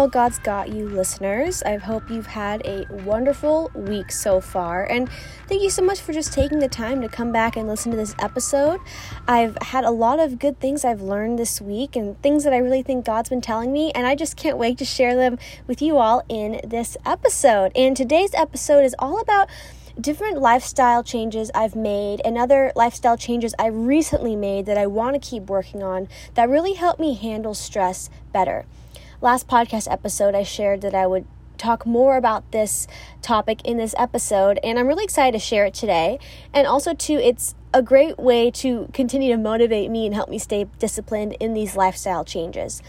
Girl God's Got You listeners. I hope you've had a wonderful week so far. And thank you so much for just taking the time to come back and listen to this episode. I've had a lot of good things I've learned this week and things that I really think God's been telling me. And I just can't wait to share them with you all in this episode. And today's episode is all about different lifestyle changes I've made and other lifestyle changes I recently made that I want to keep working on that really help me handle stress better. Last podcast episode, I shared that I would talk more about this topic in this episode, and I'm really excited to share it today. And also, too, it's a great way to continue to motivate me and help me stay disciplined in these lifestyle changes.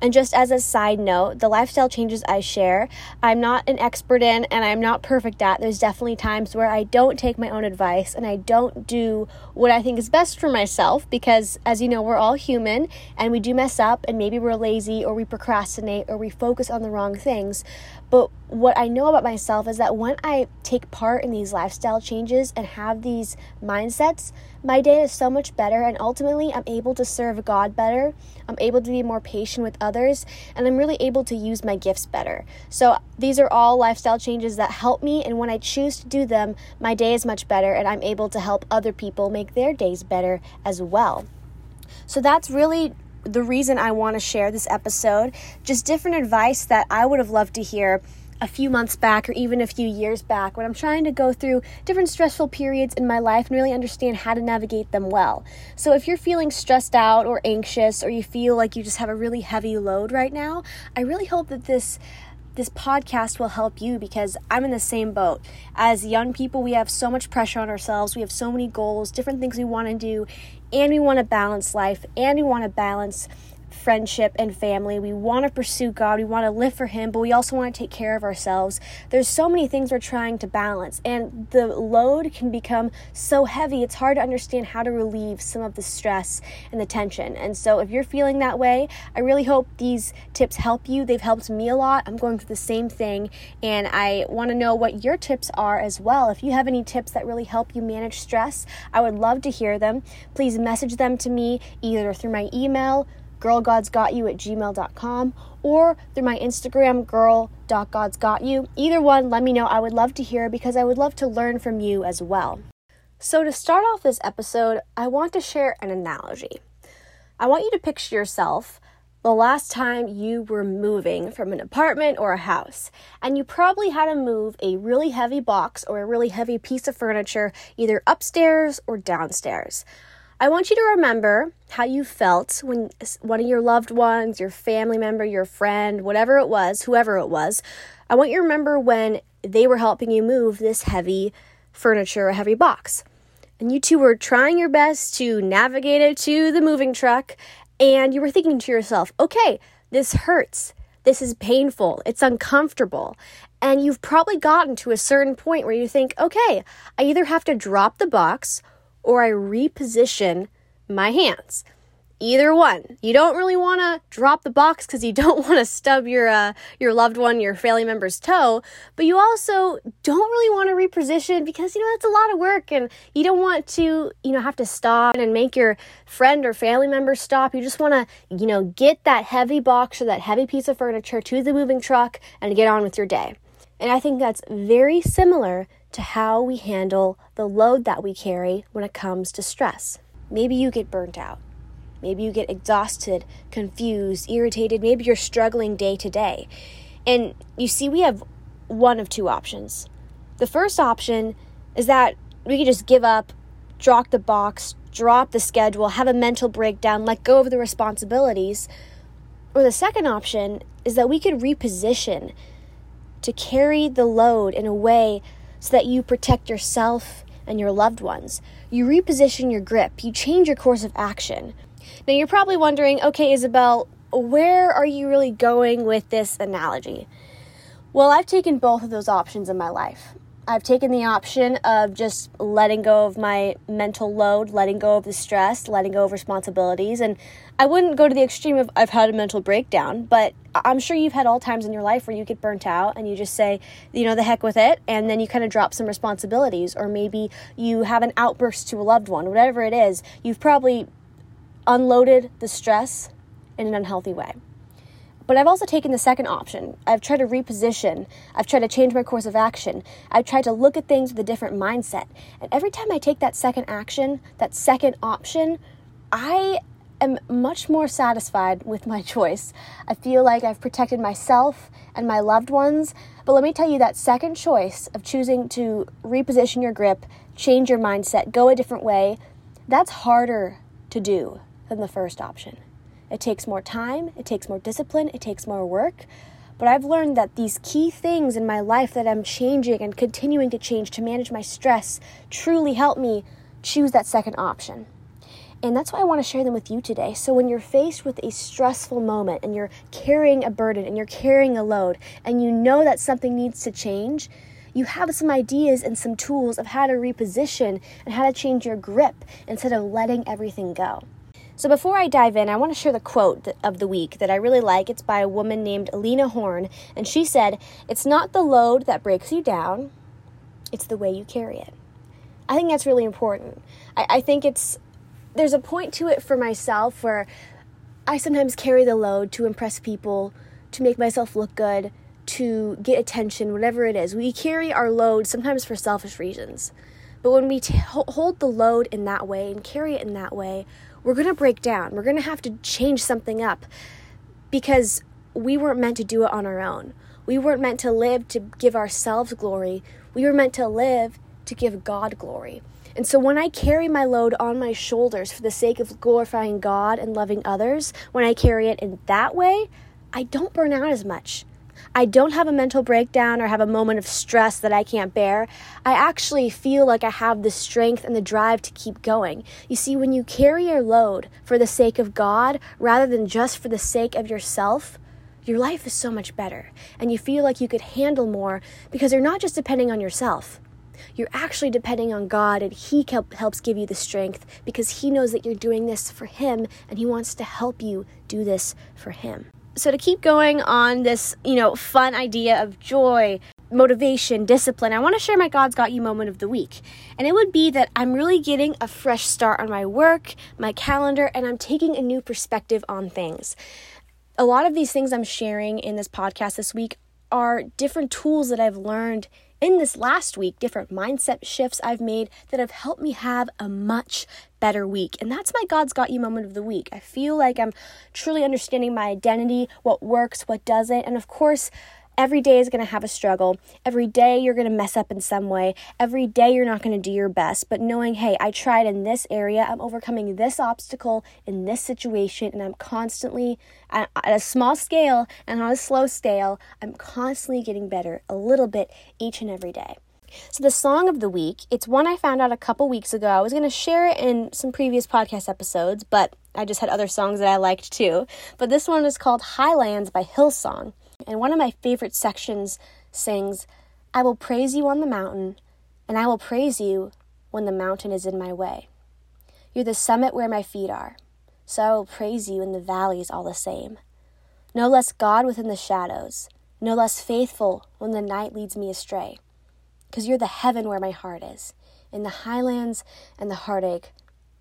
And just as a side note, the lifestyle changes I share, I'm not an expert in and I'm not perfect at. There's definitely times where I don't take my own advice and I don't do what I think is best for myself because, as you know, we're all human and we do mess up and maybe we're lazy or we procrastinate or we focus on the wrong things. But what I know about myself is that when I take part in these lifestyle changes and have these mindsets, my day is so much better. And ultimately, I'm able to serve God better. I'm able to be more patient with others. And I'm really able to use my gifts better. So, these are all lifestyle changes that help me. And when I choose to do them, my day is much better. And I'm able to help other people make their days better as well. So, that's really the reason I want to share this episode. Just different advice that I would have loved to hear a few months back or even a few years back when I'm trying to go through different stressful periods in my life and really understand how to navigate them well. So, if you're feeling stressed out or anxious or you feel like you just have a really heavy load right now, I really hope that this this podcast will help you because I'm in the same boat. As young people, we have so much pressure on ourselves. We have so many goals, different things we want to do, and we want to balance life and we want to balance friendship and family. We want to pursue God, we want to live for Him, but we also want to take care of ourselves. There's so many things we're trying to balance, and the load can become so heavy, it's hard to understand how to relieve some of the stress and the tension. And so, if you're feeling that way, I really hope these tips help you. They've helped me a lot. I'm going through the same thing, and I want to know what your tips are as well. If you have any tips that really help you manage stress, I would love to hear them. Please message them to me either through my email girlgodsgotyou at gmail.com or through my Instagram, girl.godsgotyou. Either one, let me know. I would love to hear because I would love to learn from you as well. So, to start off this episode, I want to share an analogy. I want you to picture yourself the last time you were moving from an apartment or a house, and you probably had to move a really heavy box or a really heavy piece of furniture either upstairs or downstairs. I want you to remember how you felt when one of your loved ones, your family member, your friend, whatever it was, whoever it was, I want you to remember when they were helping you move this heavy furniture, a heavy box. And you two were trying your best to navigate it to the moving truck, and you were thinking to yourself, okay, this hurts. This is painful. It's uncomfortable. And you've probably gotten to a certain point where you think, okay, I either have to drop the box or I reposition my hands. Either one. You don't really want to drop the box because you don't want to stub your uh, your loved one, your family member's toe, but you also don't really want to reposition because you know that's a lot of work, and you don't want to you know have to stop and make your friend or family member stop. You just want to you know get that heavy box or that heavy piece of furniture to the moving truck and get on with your day. And I think that's very similar to how we handle the load that we carry when it comes to stress. Maybe you get burnt out. Maybe you get exhausted, confused, irritated. Maybe you're struggling day to day. And you see, we have one of two options. The first option is that we can just give up, drop the box, drop the schedule, have a mental breakdown, let go of the responsibilities. Or the second option is that we could reposition to carry the load in a way so that you protect yourself and your loved ones. You reposition your grip, you change your course of action. Now, you're probably wondering okay, Isabel, where are you really going with this analogy? Well, I've taken both of those options in my life. I've taken the option of just letting go of my mental load, letting go of the stress, letting go of responsibilities. And I wouldn't go to the extreme of I've had a mental breakdown, but I'm sure you've had all times in your life where you get burnt out and you just say, you know, the heck with it. And then you kind of drop some responsibilities. Or maybe you have an outburst to a loved one, whatever it is. You've probably unloaded the stress in an unhealthy way. But I've also taken the second option. I've tried to reposition. I've tried to change my course of action. I've tried to look at things with a different mindset. And every time I take that second action, that second option, I am much more satisfied with my choice. I feel like I've protected myself and my loved ones. But let me tell you that second choice of choosing to reposition your grip, change your mindset, go a different way, that's harder to do than the first option. It takes more time, it takes more discipline, it takes more work. But I've learned that these key things in my life that I'm changing and continuing to change to manage my stress truly help me choose that second option. And that's why I want to share them with you today. So, when you're faced with a stressful moment and you're carrying a burden and you're carrying a load and you know that something needs to change, you have some ideas and some tools of how to reposition and how to change your grip instead of letting everything go. So, before I dive in, I want to share the quote of the week that I really like. It's by a woman named Lena Horne, and she said, It's not the load that breaks you down, it's the way you carry it. I think that's really important. I, I think it's there's a point to it for myself where I sometimes carry the load to impress people, to make myself look good, to get attention, whatever it is. We carry our load sometimes for selfish reasons. But when we t- hold the load in that way and carry it in that way, we're going to break down. We're going to have to change something up because we weren't meant to do it on our own. We weren't meant to live to give ourselves glory. We were meant to live to give God glory. And so when I carry my load on my shoulders for the sake of glorifying God and loving others, when I carry it in that way, I don't burn out as much. I don't have a mental breakdown or have a moment of stress that I can't bear. I actually feel like I have the strength and the drive to keep going. You see, when you carry your load for the sake of God rather than just for the sake of yourself, your life is so much better. And you feel like you could handle more because you're not just depending on yourself you're actually depending on God and He helps give you the strength because He knows that you're doing this for Him and He wants to help you do this for Him. So, to keep going on this, you know, fun idea of joy, motivation, discipline, I want to share my God's Got You moment of the week. And it would be that I'm really getting a fresh start on my work, my calendar, and I'm taking a new perspective on things. A lot of these things I'm sharing in this podcast this week are different tools that I've learned in this last week, different mindset shifts I've made that have helped me have a much better week. And that's my God's Got You moment of the week. I feel like I'm truly understanding my identity, what works, what doesn't. And of course, Every day is going to have a struggle. Every day you're going to mess up in some way. Every day you're not going to do your best. But knowing, hey, I tried in this area, I'm overcoming this obstacle in this situation, and I'm constantly at, a small scale and on a slow scale, I'm constantly getting better a little bit each and every day. So, the song of the week, it's one I found out a couple weeks ago. I was going to share it in some previous podcast episodes, but I just had other songs that I liked too. But this one is called Highlands by Hillsong. And one of my favorite sections sings, I will praise you on the mountain, and I will praise you when the mountain is in my way. You're the summit where my feet are, so I will praise you in the valleys all the same. No less God within the shadows, no less faithful when the night leads me astray. Because you're the heaven where my heart is, in the highlands and the heartache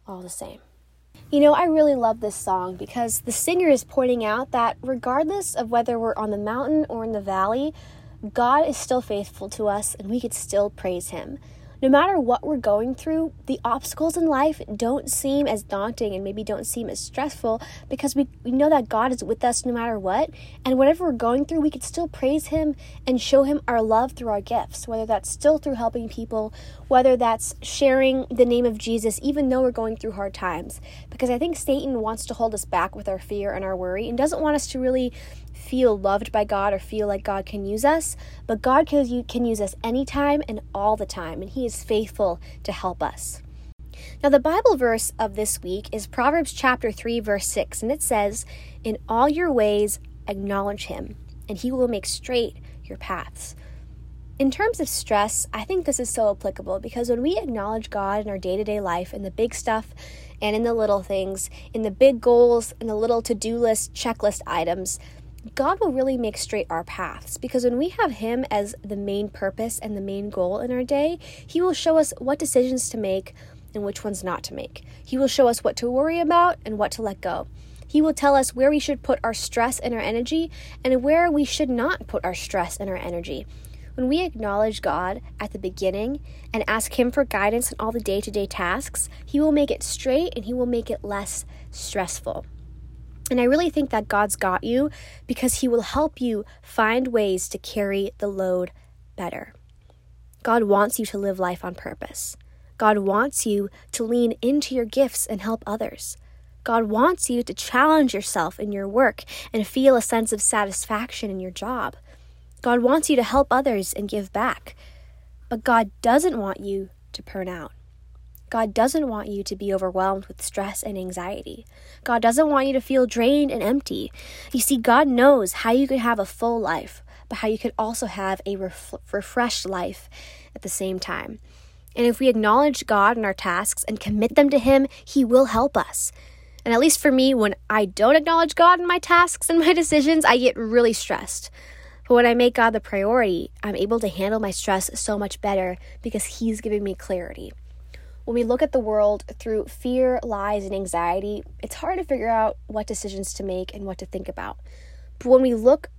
all the same. You know, I really love this song because the singer is pointing out that regardless of whether we're on the mountain or in the valley, God is still faithful to us and we could still praise Him no matter what we're going through, the obstacles in life don't seem as daunting and maybe don't seem as stressful because we, we know that God is with us no matter what. And whatever we're going through, we can still praise Him and show Him our love through our gifts, whether that's still through helping people, whether that's sharing the name of Jesus, even though we're going through hard times. Because I think Satan wants to hold us back with our fear and our worry and doesn't want us to really feel loved by God or feel like God can use us, but God can, can use us anytime and all the time, and He is faithful to help us. Now, the Bible verse of this week is Proverbs chapter 3, verse 6, and it says, In all your ways acknowledge Him, and He will make straight your paths. In terms of stress, I think this is so applicable because when we acknowledge God in our day to day life, in the big stuff and in the little things, in the big goals and the little to do list, checklist items, God will really make straight our paths because when we have Him as the main purpose and the main goal in our day, He will show us what decisions to make and which ones not to make. He will show us what to worry about and what to let go. He will tell us where we should put our stress and our energy and where we should not put our stress and our energy. When we acknowledge God at the beginning and ask Him for guidance in all the day to day tasks, He will make it straight and He will make it less stressful. And I really think that God's got you because He will help you find ways to carry the load better. God wants you to live life on purpose. God wants you to lean into your gifts and help others. God wants you to challenge yourself in your work and feel a sense of satisfaction in your job. God wants you to help others and give back. But God doesn't want you to burn out. God doesn't want you to be overwhelmed with stress and anxiety. God doesn't want you to feel drained and empty. You see, God knows how you could have a full life, but how you could also have a ref- refreshed life at the same time. And if we acknowledge God in our tasks and commit them to Him, He will help us. And at least for me, when I don't acknowledge God in my tasks and my decisions, I get really stressed. But when I make God the priority, I'm able to handle my stress so much better because He's giving me clarity. When we look at the world through fear, lies, and anxiety, it's hard to figure out what decisions to make and what to think about. But when we look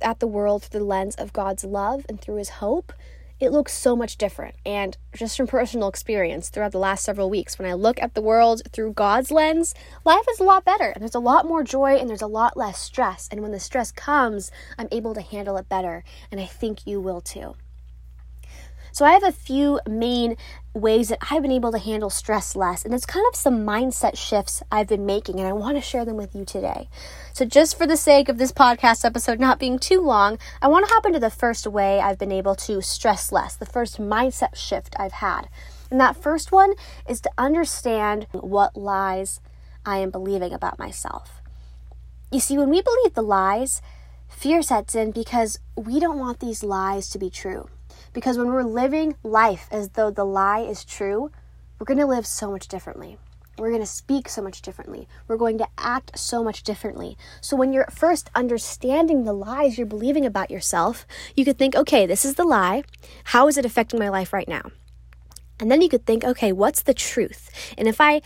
at the world through the lens of God's love and through His hope, it looks so much different. And just from personal experience throughout the last several weeks, when I look at the world through God's lens, life is a lot better. And there's a lot more joy and there's a lot less stress. And when the stress comes, I'm able to handle it better. And I think you will too. So, I have a few main ways that I've been able to handle stress less, and it's kind of some mindset shifts I've been making, and I want to share them with you today. So, just for the sake of this podcast episode not being too long, I want to hop into the first way I've been able to stress less, the first mindset shift I've had. And that first one is to understand what lies I am believing about myself. You see, when we believe the lies, fear sets in because we don't want these lies to be true. Because when we're living life as though the lie is true, we're going to live so much differently. We're going to speak so much differently. We're going to act so much differently. So, when you're first understanding the lies you're believing about yourself, you could think, okay, this is the lie. How is it affecting my life right now? And then you could think, okay, what's the truth? And if I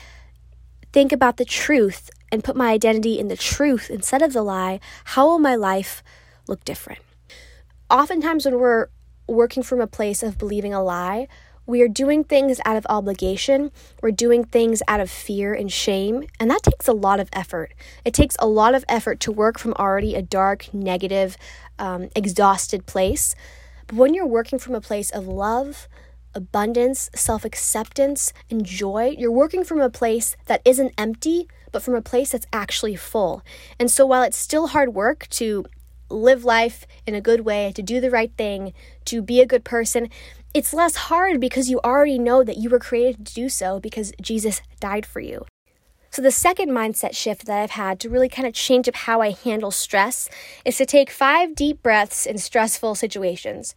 think about the truth and put my identity in the truth instead of the lie, how will my life look different? Oftentimes, when we're working from a place of believing a lie. We are doing things out of obligation. We're doing things out of fear and shame. And that takes a lot of effort. It takes a lot of effort to work from already a dark, negative, um, exhausted place. But when you're working from a place of love, abundance, self acceptance, and joy, you're working from a place that isn't empty, but from a place that's actually full. And so while it's still hard work to live life in a good way, to do the right thing, to be a good person, it's less hard because you already know that you were created to do so because Jesus died for you. So, the second mindset shift that I've had to really kind of change up how I handle stress is to take five deep breaths in stressful situations.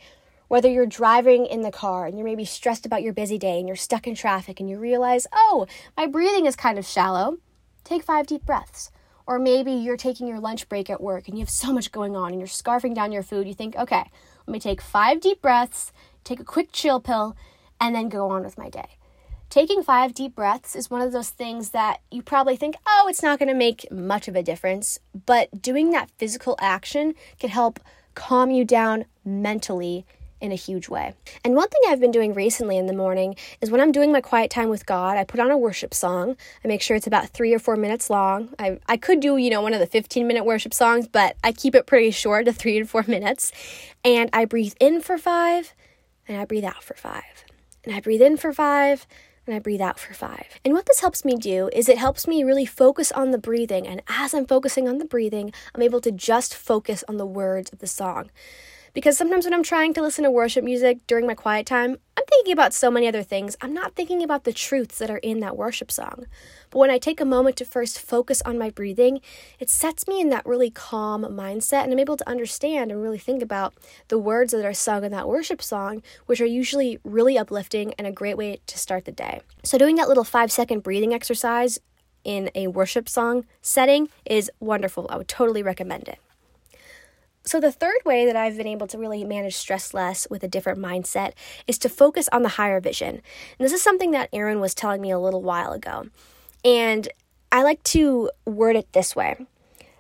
Whether you're driving in the car and you're maybe stressed about your busy day and you're stuck in traffic and you realize, oh, my breathing is kind of shallow, take five deep breaths. Or maybe you're taking your lunch break at work and you have so much going on and you're scarfing down your food. You think, okay, let me take five deep breaths, take a quick chill pill, and then go on with my day. Taking five deep breaths is one of those things that you probably think, oh, it's not going to make much of a difference. But doing that physical action can help calm you down mentally in a huge way. And one thing I've been doing recently in the morning is when I'm doing my quiet time with God, I put on a worship song. I make sure it's about three or four minutes long. I, I could do, you know, one of the 15 minute worship songs, but I keep it pretty short to three to four minutes. And I breathe in for five and I breathe out for five. And I breathe in for five and I breathe out for five. And what this helps me do is it helps me really focus on the breathing. And as I'm focusing on the breathing, I'm able to just focus on the words of the song. Because sometimes when I'm trying to listen to worship music during my quiet time, I'm thinking about so many other things. I'm not thinking about the truths that are in that worship song. But when I take a moment to first focus on my breathing, it sets me in that really calm mindset, and I'm able to understand and really think about the words that are sung in that worship song, which are usually really uplifting and a great way to start the day. So, doing that little five second breathing exercise in a worship song setting is wonderful. I would totally recommend it. So, the third way that I've been able to really manage stress less with a different mindset is to focus on the higher vision. And this is something that Aaron was telling me a little while ago. And I like to word it this way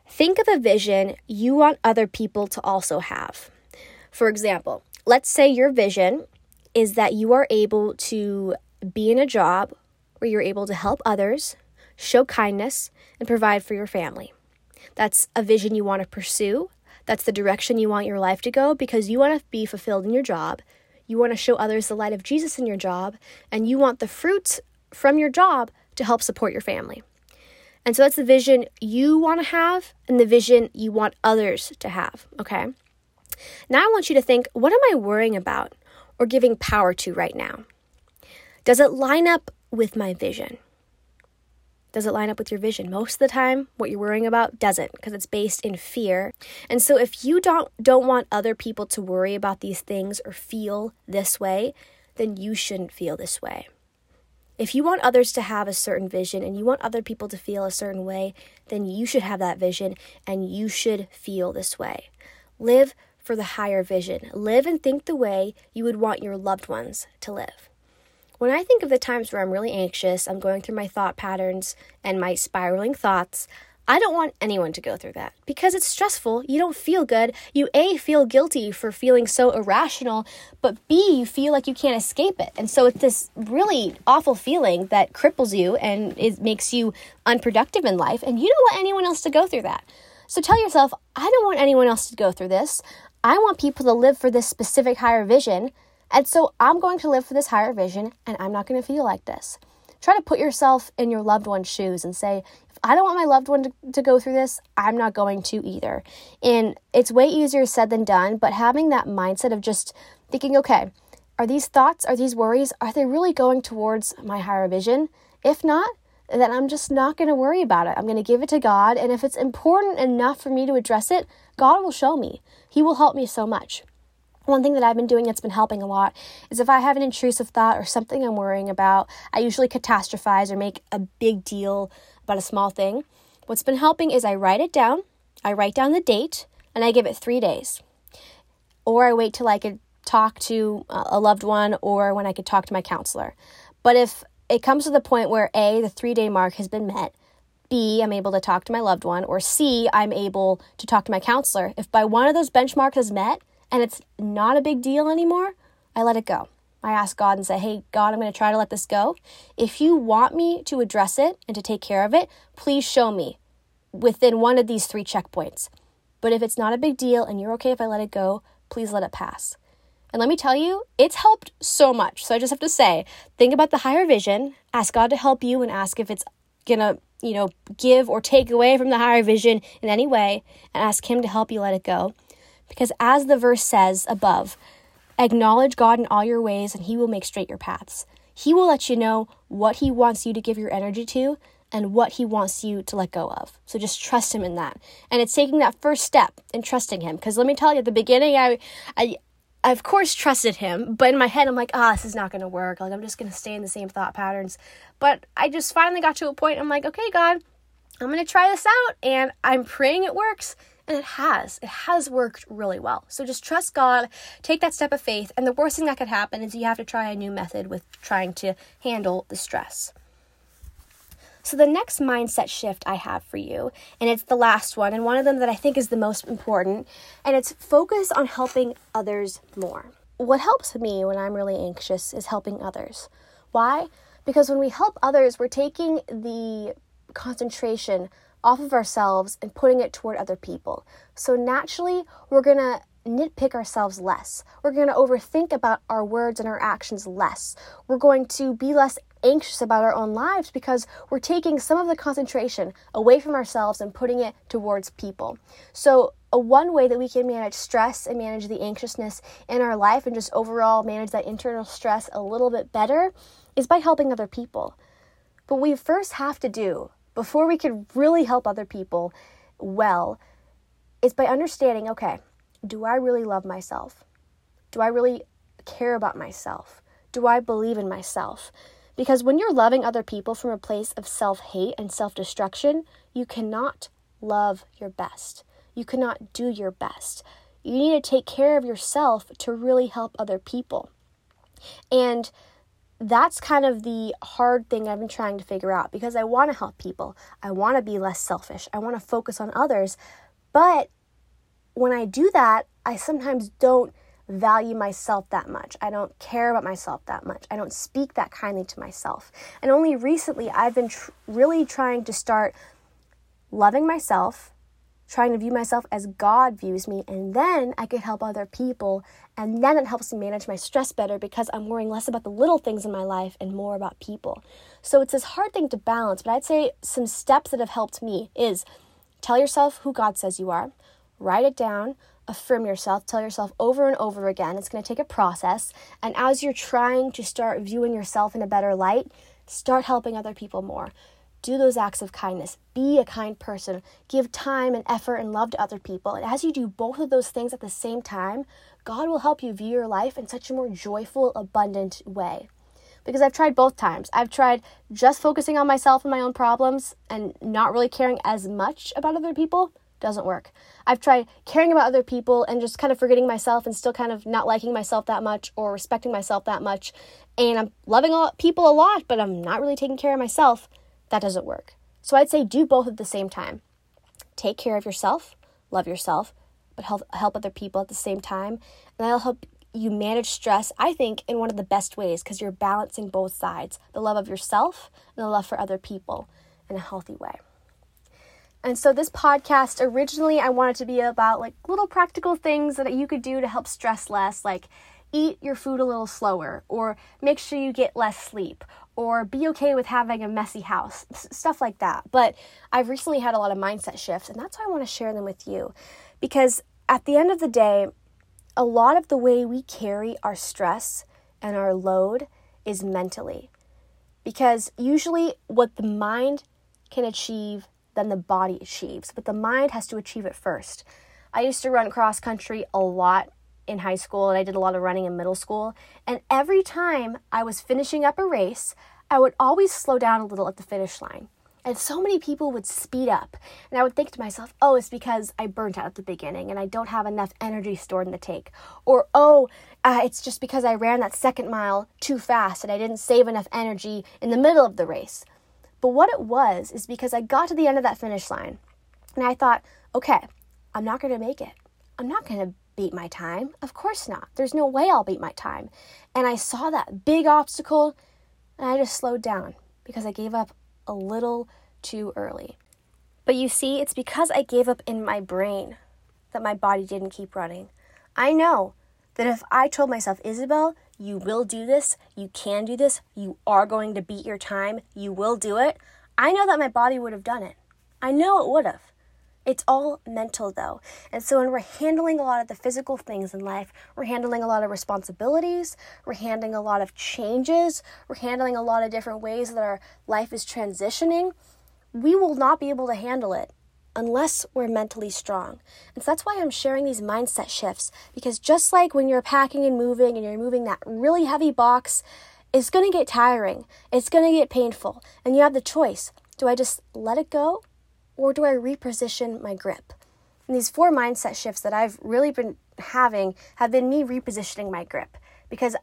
Think of a vision you want other people to also have. For example, let's say your vision is that you are able to be in a job where you're able to help others, show kindness, and provide for your family. That's a vision you want to pursue. That's the direction you want your life to go because you want to be fulfilled in your job. You want to show others the light of Jesus in your job, and you want the fruits from your job to help support your family. And so that's the vision you want to have and the vision you want others to have, okay? Now I want you to think what am I worrying about or giving power to right now? Does it line up with my vision? Does it line up with your vision? Most of the time, what you're worrying about doesn't because it's based in fear. And so if you don't don't want other people to worry about these things or feel this way, then you shouldn't feel this way. If you want others to have a certain vision and you want other people to feel a certain way, then you should have that vision and you should feel this way. Live for the higher vision. Live and think the way you would want your loved ones to live. When I think of the times where I'm really anxious, I'm going through my thought patterns and my spiraling thoughts, I don't want anyone to go through that because it's stressful. You don't feel good. You A, feel guilty for feeling so irrational, but B, you feel like you can't escape it. And so it's this really awful feeling that cripples you and it makes you unproductive in life. And you don't want anyone else to go through that. So tell yourself, I don't want anyone else to go through this. I want people to live for this specific higher vision. And so I'm going to live for this higher vision and I'm not going to feel like this. Try to put yourself in your loved one's shoes and say, if I don't want my loved one to, to go through this. I'm not going to either. And it's way easier said than done, but having that mindset of just thinking, okay, are these thoughts, are these worries, are they really going towards my higher vision? If not, then I'm just not going to worry about it. I'm going to give it to God. And if it's important enough for me to address it, God will show me. He will help me so much. One thing that I've been doing that's been helping a lot is if I have an intrusive thought or something I'm worrying about, I usually catastrophize or make a big deal about a small thing. What's been helping is I write it down, I write down the date, and I give it three days. Or I wait till I could talk to uh, a loved one or when I could talk to my counselor. But if it comes to the point where A, the three day mark has been met, B, I'm able to talk to my loved one, or C, I'm able to talk to my counselor, if by one of those benchmarks is met, and it's not a big deal anymore, I let it go. I ask God and say, Hey, God, I'm going to try to let this go. If you want me to address it and to take care of it, please show me within one of these three checkpoints. But if it's not a big deal and you're okay if I let it go, please let it pass. And let me tell you, it's helped so much. So I just have to say, think about the higher vision, ask God to help you, and ask if it's going to, you know, give or take away from the higher vision in any way, and ask Him to help you let it go. Because as the verse says above, acknowledge God in all your ways and he will make straight your paths. He will let you know what he wants you to give your energy to and what he wants you to let go of. So just trust him in that. And it's taking that first step and trusting him. Because let me tell you, at the beginning, I, I, I of course trusted him, but in my head, I'm like, ah, oh, this is not going to work. Like, I'm just going to stay in the same thought patterns. But I just finally got to a point, I'm like, okay, God, I'm going to try this out. And I'm praying it works. And it has. It has worked really well. So just trust God, take that step of faith, and the worst thing that could happen is you have to try a new method with trying to handle the stress. So, the next mindset shift I have for you, and it's the last one, and one of them that I think is the most important, and it's focus on helping others more. What helps me when I'm really anxious is helping others. Why? Because when we help others, we're taking the concentration off of ourselves and putting it toward other people. So naturally, we're going to nitpick ourselves less. We're going to overthink about our words and our actions less. We're going to be less anxious about our own lives because we're taking some of the concentration away from ourselves and putting it towards people. So, a one way that we can manage stress and manage the anxiousness in our life and just overall manage that internal stress a little bit better is by helping other people. But we first have to do before we could really help other people well is by understanding okay, do I really love myself? Do I really care about myself? Do I believe in myself? Because when you're loving other people from a place of self hate and self destruction, you cannot love your best. You cannot do your best. You need to take care of yourself to really help other people. And that's kind of the hard thing I've been trying to figure out because I want to help people. I want to be less selfish. I want to focus on others. But when I do that, I sometimes don't value myself that much. I don't care about myself that much. I don't speak that kindly to myself. And only recently I've been tr- really trying to start loving myself, trying to view myself as God views me, and then I could help other people. And then it helps me manage my stress better because I'm worrying less about the little things in my life and more about people. So it's this hard thing to balance, but I'd say some steps that have helped me is tell yourself who God says you are, write it down, affirm yourself, tell yourself over and over again. It's going to take a process. And as you're trying to start viewing yourself in a better light, start helping other people more do those acts of kindness. Be a kind person. Give time and effort and love to other people. And as you do both of those things at the same time, God will help you view your life in such a more joyful, abundant way. Because I've tried both times. I've tried just focusing on myself and my own problems and not really caring as much about other people. Doesn't work. I've tried caring about other people and just kind of forgetting myself and still kind of not liking myself that much or respecting myself that much. And I'm loving people a lot, but I'm not really taking care of myself that doesn't work. So I'd say do both at the same time. Take care of yourself, love yourself, but help help other people at the same time, and that'll help you manage stress, I think, in one of the best ways because you're balancing both sides the love of yourself and the love for other people in a healthy way. And so, this podcast originally, I wanted to be about like little practical things that you could do to help stress less, like eat your food a little slower, or make sure you get less sleep, or be okay with having a messy house, stuff like that. But I've recently had a lot of mindset shifts, and that's why I want to share them with you. Because at the end of the day, a lot of the way we carry our stress and our load is mentally. Because usually, what the mind can achieve, then the body achieves. But the mind has to achieve it first. I used to run cross country a lot in high school and I did a lot of running in middle school. And every time I was finishing up a race, I would always slow down a little at the finish line. And so many people would speed up. And I would think to myself, oh, it's because I burnt out at the beginning and I don't have enough energy stored in the tank. Or, oh, uh, it's just because I ran that second mile too fast and I didn't save enough energy in the middle of the race. But what it was is because I got to the end of that finish line and I thought, okay, I'm not going to make it. I'm not going to beat my time. Of course not. There's no way I'll beat my time. And I saw that big obstacle and I just slowed down because I gave up a little too early. But you see, it's because I gave up in my brain that my body didn't keep running. I know that if I told myself, Isabel, you will do this, you can do this, you are going to beat your time, you will do it, I know that my body would have done it. I know it would have. It's all mental though. And so when we're handling a lot of the physical things in life, we're handling a lot of responsibilities, we're handling a lot of changes, we're handling a lot of different ways that our life is transitioning, we will not be able to handle it unless we're mentally strong. And so that's why I'm sharing these mindset shifts because just like when you're packing and moving and you're moving that really heavy box, it's going to get tiring. It's going to get painful. And you have the choice. Do I just let it go or do I reposition my grip? And these four mindset shifts that I've really been having have been me repositioning my grip because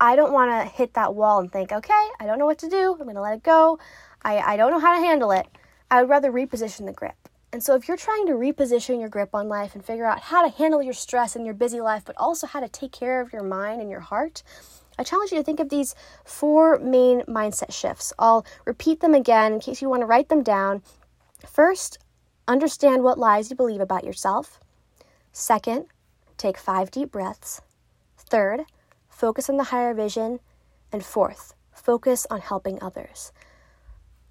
I don't want to hit that wall and think, okay, I don't know what to do. I'm going to let it go. I, I don't know how to handle it. I would rather reposition the grip. And so, if you're trying to reposition your grip on life and figure out how to handle your stress in your busy life, but also how to take care of your mind and your heart, I challenge you to think of these four main mindset shifts. I'll repeat them again in case you want to write them down First, understand what lies you believe about yourself. Second, take five deep breaths. Third, focus on the higher vision. And fourth, focus on helping others.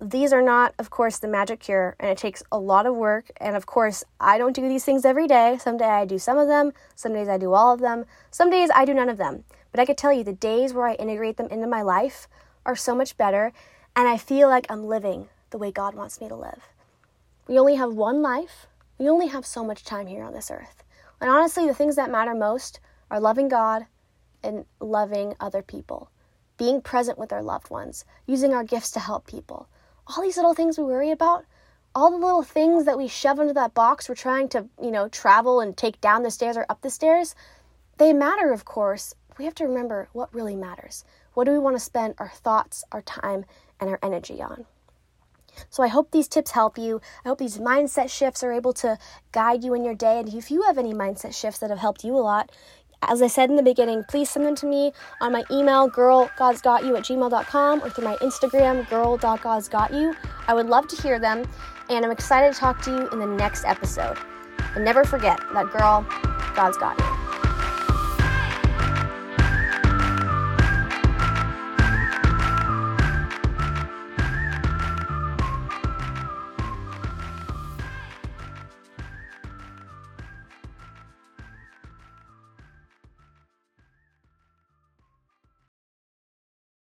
These are not, of course, the magic cure, and it takes a lot of work. And of course, I don't do these things every day. Some days I do some of them, some days I do all of them, some days I do none of them. But I could tell you the days where I integrate them into my life are so much better, and I feel like I'm living the way God wants me to live. We only have one life. We only have so much time here on this earth. And honestly, the things that matter most are loving God and loving other people, being present with our loved ones, using our gifts to help people. All these little things we worry about, all the little things that we shove into that box we're trying to, you know, travel and take down the stairs or up the stairs, they matter, of course, we have to remember what really matters. What do we want to spend our thoughts, our time, and our energy on? So I hope these tips help you. I hope these mindset shifts are able to guide you in your day. And if you have any mindset shifts that have helped you a lot, as I said in the beginning, please send them to me on my email, girlgodsgotyou at gmail.com, or through my Instagram, girl.godsgotyou. I would love to hear them, and I'm excited to talk to you in the next episode. And never forget that girl, God's got you.